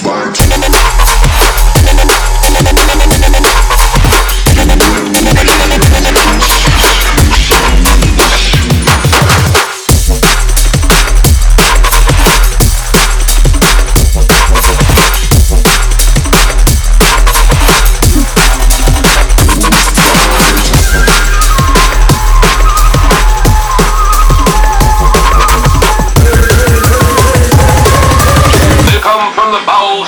move my the bowl.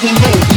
everything goes.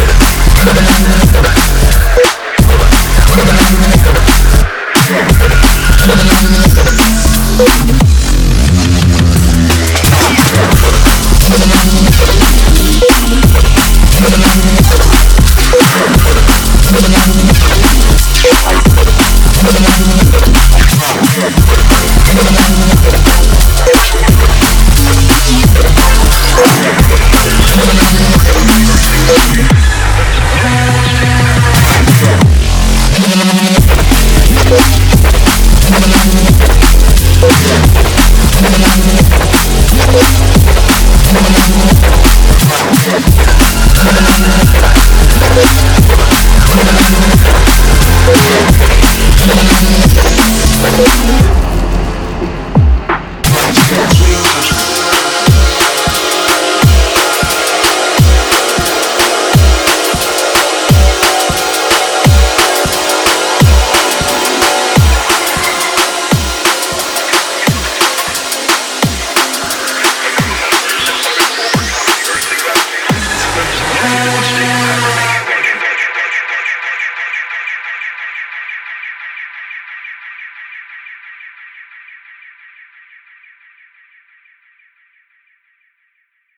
Bye.